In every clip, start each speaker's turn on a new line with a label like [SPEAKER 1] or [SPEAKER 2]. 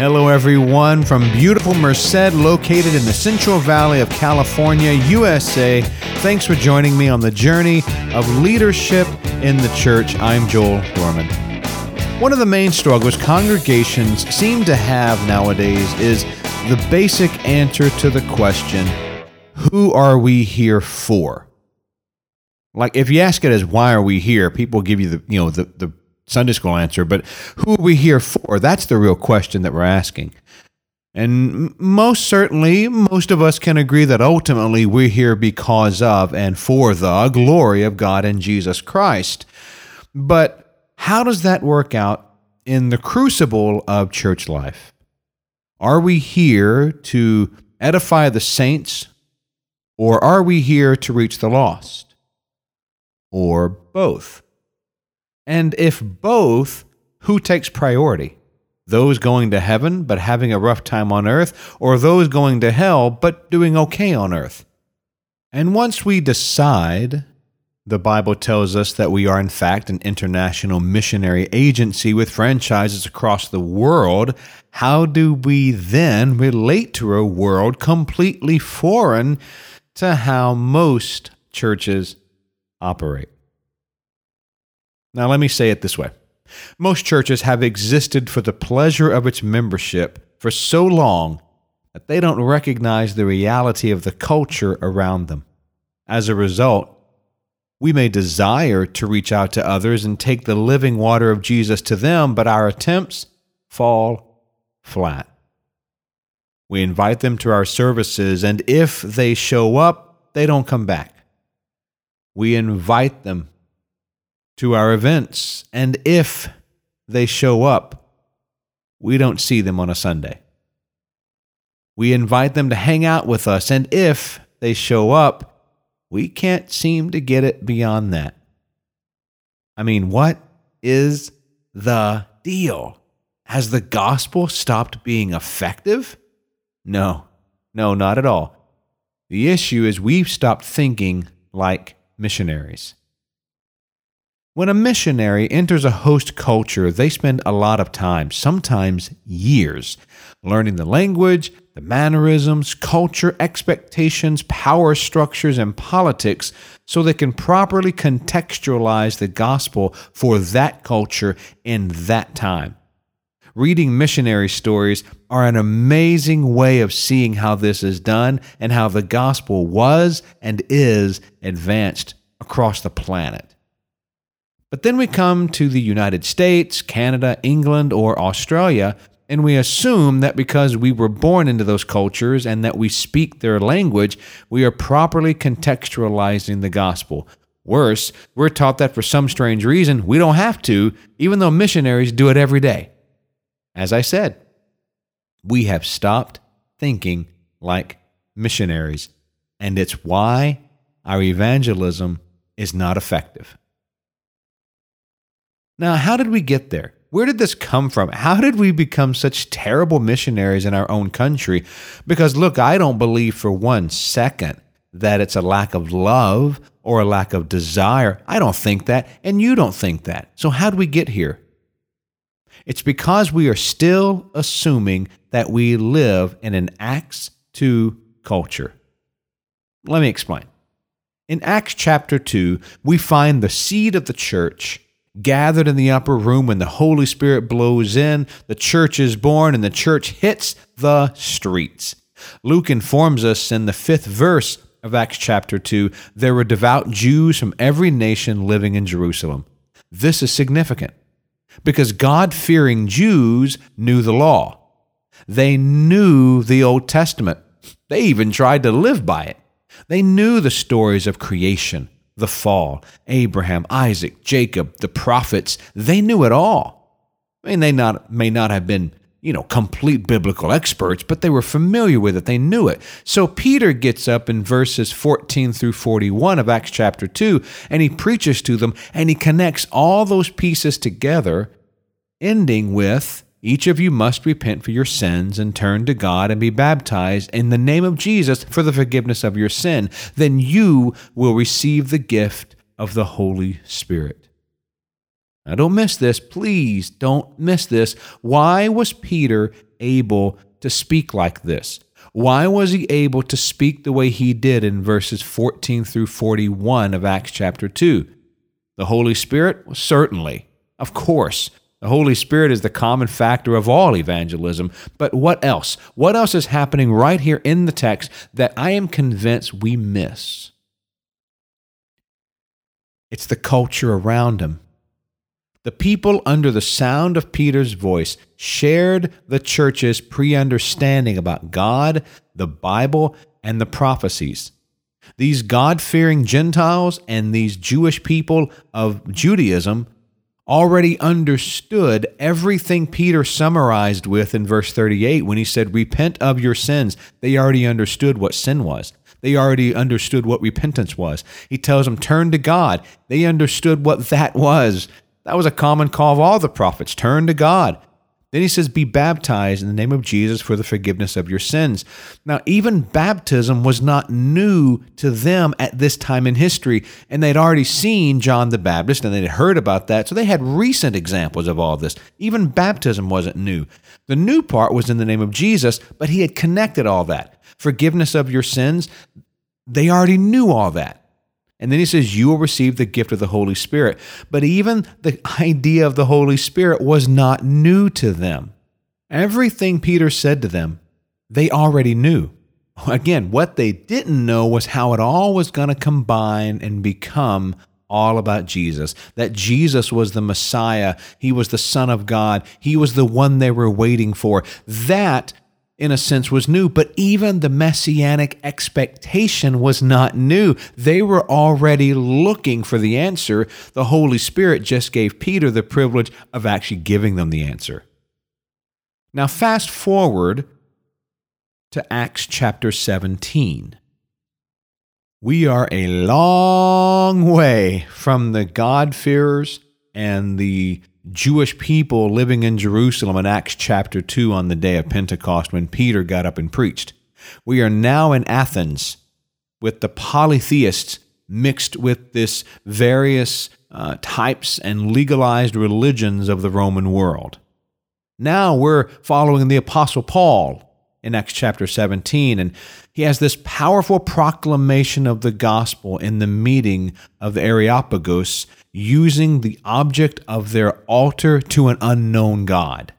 [SPEAKER 1] Hello, everyone, from beautiful Merced, located in the Central Valley of California, USA. Thanks for joining me on the journey of leadership in the church. I'm Joel Dorman. One of the main struggles congregations seem to have nowadays is the basic answer to the question who are we here for? Like if you ask it as why are we here, people give you the you know the, the Sunday school answer, but who are we here for? That's the real question that we're asking. And most certainly, most of us can agree that ultimately we're here because of and for the glory of God and Jesus Christ. But how does that work out in the crucible of church life? Are we here to edify the saints, or are we here to reach the lost? Or both? And if both, who takes priority? Those going to heaven but having a rough time on earth, or those going to hell but doing okay on earth? And once we decide, the Bible tells us that we are, in fact, an international missionary agency with franchises across the world. How do we then relate to a world completely foreign to how most churches operate? Now, let me say it this way most churches have existed for the pleasure of its membership for so long that they don't recognize the reality of the culture around them. As a result, we may desire to reach out to others and take the living water of Jesus to them, but our attempts fall flat. We invite them to our services, and if they show up, they don't come back. We invite them to our events. And if they show up, we don't see them on a Sunday. We invite them to hang out with us. And if they show up, we can't seem to get it beyond that. I mean, what is the deal? Has the gospel stopped being effective? No, no, not at all. The issue is we've stopped thinking like missionaries. When a missionary enters a host culture, they spend a lot of time, sometimes years, learning the language, the mannerisms, culture, expectations, power structures, and politics so they can properly contextualize the gospel for that culture in that time. Reading missionary stories are an amazing way of seeing how this is done and how the gospel was and is advanced across the planet. But then we come to the United States, Canada, England, or Australia, and we assume that because we were born into those cultures and that we speak their language, we are properly contextualizing the gospel. Worse, we're taught that for some strange reason we don't have to, even though missionaries do it every day. As I said, we have stopped thinking like missionaries, and it's why our evangelism is not effective. Now, how did we get there? Where did this come from? How did we become such terrible missionaries in our own country? Because, look, I don't believe for one second that it's a lack of love or a lack of desire. I don't think that, and you don't think that. So, how did we get here? It's because we are still assuming that we live in an Acts 2 culture. Let me explain. In Acts chapter 2, we find the seed of the church gathered in the upper room when the Holy Spirit blows in, the church is born, and the church hits the streets. Luke informs us in the fifth verse of Acts chapter 2 there were devout Jews from every nation living in Jerusalem. This is significant because God fearing Jews knew the law. They knew the Old Testament. They even tried to live by it. They knew the stories of creation, the fall. Abraham, Isaac, Jacob, the prophets, they knew it all. I mean, they not, may not have been, you know, complete biblical experts, but they were familiar with it. They knew it. So Peter gets up in verses 14 through 41 of Acts chapter 2, and he preaches to them, and he connects all those pieces together, ending with, each of you must repent for your sins and turn to God and be baptized in the name of Jesus for the forgiveness of your sin. Then you will receive the gift of the Holy Spirit. Now, don't miss this. Please don't miss this. Why was Peter able to speak like this? Why was he able to speak the way he did in verses 14 through 41 of Acts chapter 2? The Holy Spirit? Certainly. Of course. The Holy Spirit is the common factor of all evangelism. But what else? What else is happening right here in the text that I am convinced we miss? It's the culture around him. The people, under the sound of Peter's voice, shared the church's pre understanding about God, the Bible, and the prophecies. These God fearing Gentiles and these Jewish people of Judaism already understood everything Peter summarized with in verse 38 when he said, Repent of your sins. They already understood what sin was. They already understood what repentance was. He tells them, Turn to God. They understood what that was. That was a common call of all the prophets turn to God. Then he says, Be baptized in the name of Jesus for the forgiveness of your sins. Now, even baptism was not new to them at this time in history, and they'd already seen John the Baptist and they'd heard about that, so they had recent examples of all this. Even baptism wasn't new. The new part was in the name of Jesus, but he had connected all that. Forgiveness of your sins, they already knew all that. And then he says, You will receive the gift of the Holy Spirit. But even the idea of the Holy Spirit was not new to them. Everything Peter said to them, they already knew. Again, what they didn't know was how it all was going to combine and become all about Jesus. That Jesus was the Messiah, He was the Son of God, He was the one they were waiting for. That in a sense, was new, but even the messianic expectation was not new. They were already looking for the answer. The Holy Spirit just gave Peter the privilege of actually giving them the answer. Now, fast forward to Acts chapter 17. We are a long way from the God-fearers and the Jewish people living in Jerusalem in Acts chapter 2 on the day of Pentecost when Peter got up and preached. We are now in Athens with the polytheists mixed with this various uh, types and legalized religions of the Roman world. Now we're following the Apostle Paul in Acts chapter 17, and he has this powerful proclamation of the gospel in the meeting of the Areopagus using the object of their altar to an unknown God.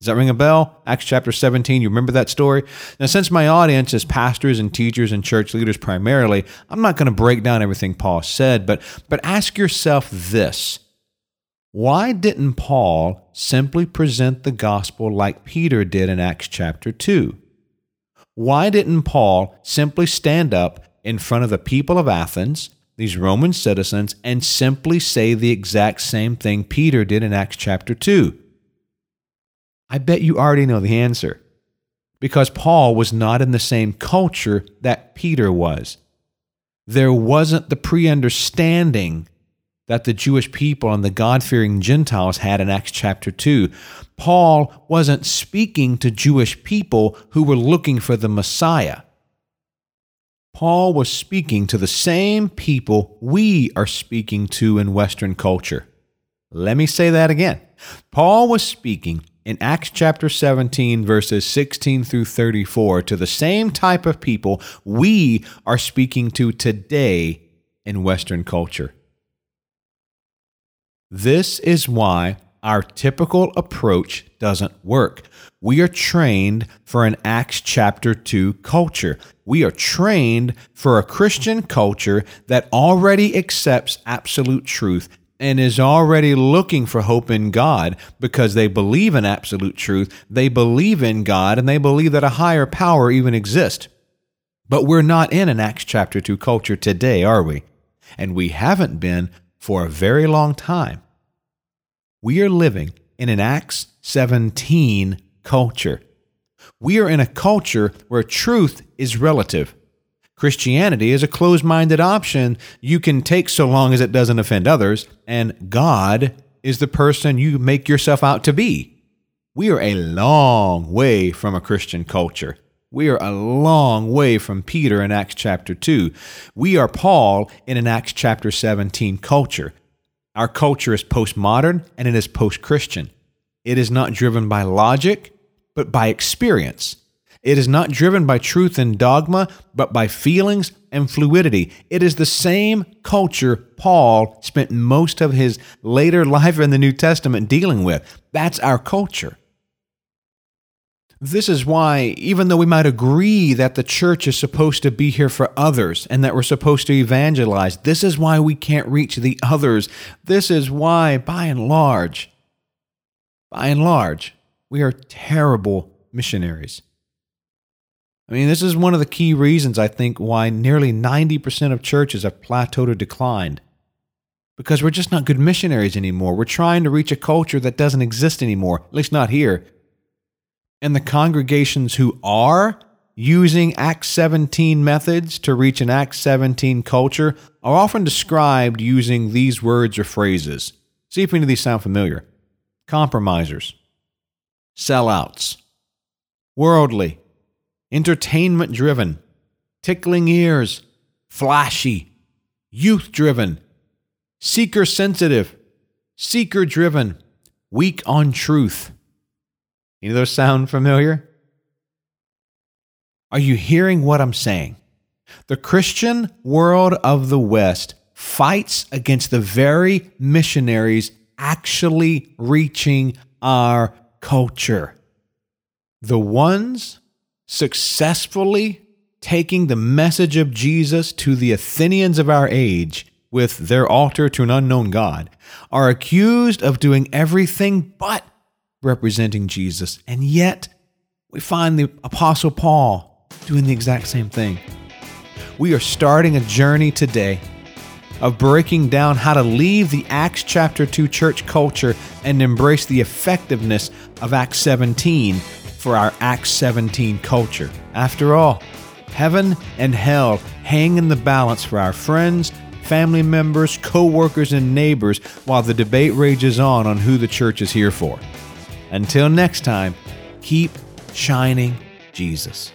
[SPEAKER 1] Does that ring a bell? Acts chapter 17, you remember that story? Now, since my audience is pastors and teachers and church leaders primarily, I'm not going to break down everything Paul said, but, but ask yourself this Why didn't Paul simply present the gospel like Peter did in Acts chapter 2? Why didn't Paul simply stand up in front of the people of Athens these Roman citizens and simply say the exact same thing Peter did in Acts chapter 2? I bet you already know the answer. Because Paul was not in the same culture that Peter was. There wasn't the pre understanding that the Jewish people and the God fearing Gentiles had in Acts chapter 2. Paul wasn't speaking to Jewish people who were looking for the Messiah. Paul was speaking to the same people we are speaking to in Western culture. Let me say that again. Paul was speaking in Acts chapter 17, verses 16 through 34, to the same type of people we are speaking to today in Western culture. This is why our typical approach doesn't work. We are trained for an Acts chapter 2 culture. We are trained for a Christian culture that already accepts absolute truth and is already looking for hope in God because they believe in absolute truth. They believe in God and they believe that a higher power even exists. But we're not in an Acts chapter 2 culture today, are we? And we haven't been for a very long time. We are living in an Acts 17 culture. We are in a culture where truth is relative. Christianity is a closed minded option you can take so long as it doesn't offend others, and God is the person you make yourself out to be. We are a long way from a Christian culture. We are a long way from Peter in Acts chapter 2. We are Paul in an Acts chapter 17 culture. Our culture is postmodern and it is post Christian. It is not driven by logic, but by experience. It is not driven by truth and dogma, but by feelings and fluidity. It is the same culture Paul spent most of his later life in the New Testament dealing with. That's our culture. This is why, even though we might agree that the church is supposed to be here for others and that we're supposed to evangelize, this is why we can't reach the others. This is why, by and large, by and large, we are terrible missionaries. I mean, this is one of the key reasons I think why nearly 90% of churches have plateaued or declined. Because we're just not good missionaries anymore. We're trying to reach a culture that doesn't exist anymore, at least not here. And the congregations who are using Acts 17 methods to reach an Acts 17 culture are often described using these words or phrases. See if any of these sound familiar. Compromisers, sellouts, worldly, entertainment driven, tickling ears, flashy, youth driven, seeker sensitive, seeker driven, weak on truth. Any of those sound familiar? Are you hearing what I'm saying? The Christian world of the West fights against the very missionaries actually reaching our culture. The ones successfully taking the message of Jesus to the Athenians of our age with their altar to an unknown God are accused of doing everything but representing Jesus. And yet, we find the Apostle Paul doing the exact same thing. We are starting a journey today of breaking down how to leave the Acts chapter 2 church culture and embrace the effectiveness of Acts 17 for our Acts 17 culture. After all, heaven and hell hang in the balance for our friends, family members, co workers, and neighbors while the debate rages on on who the church is here for. Until next time, keep shining Jesus.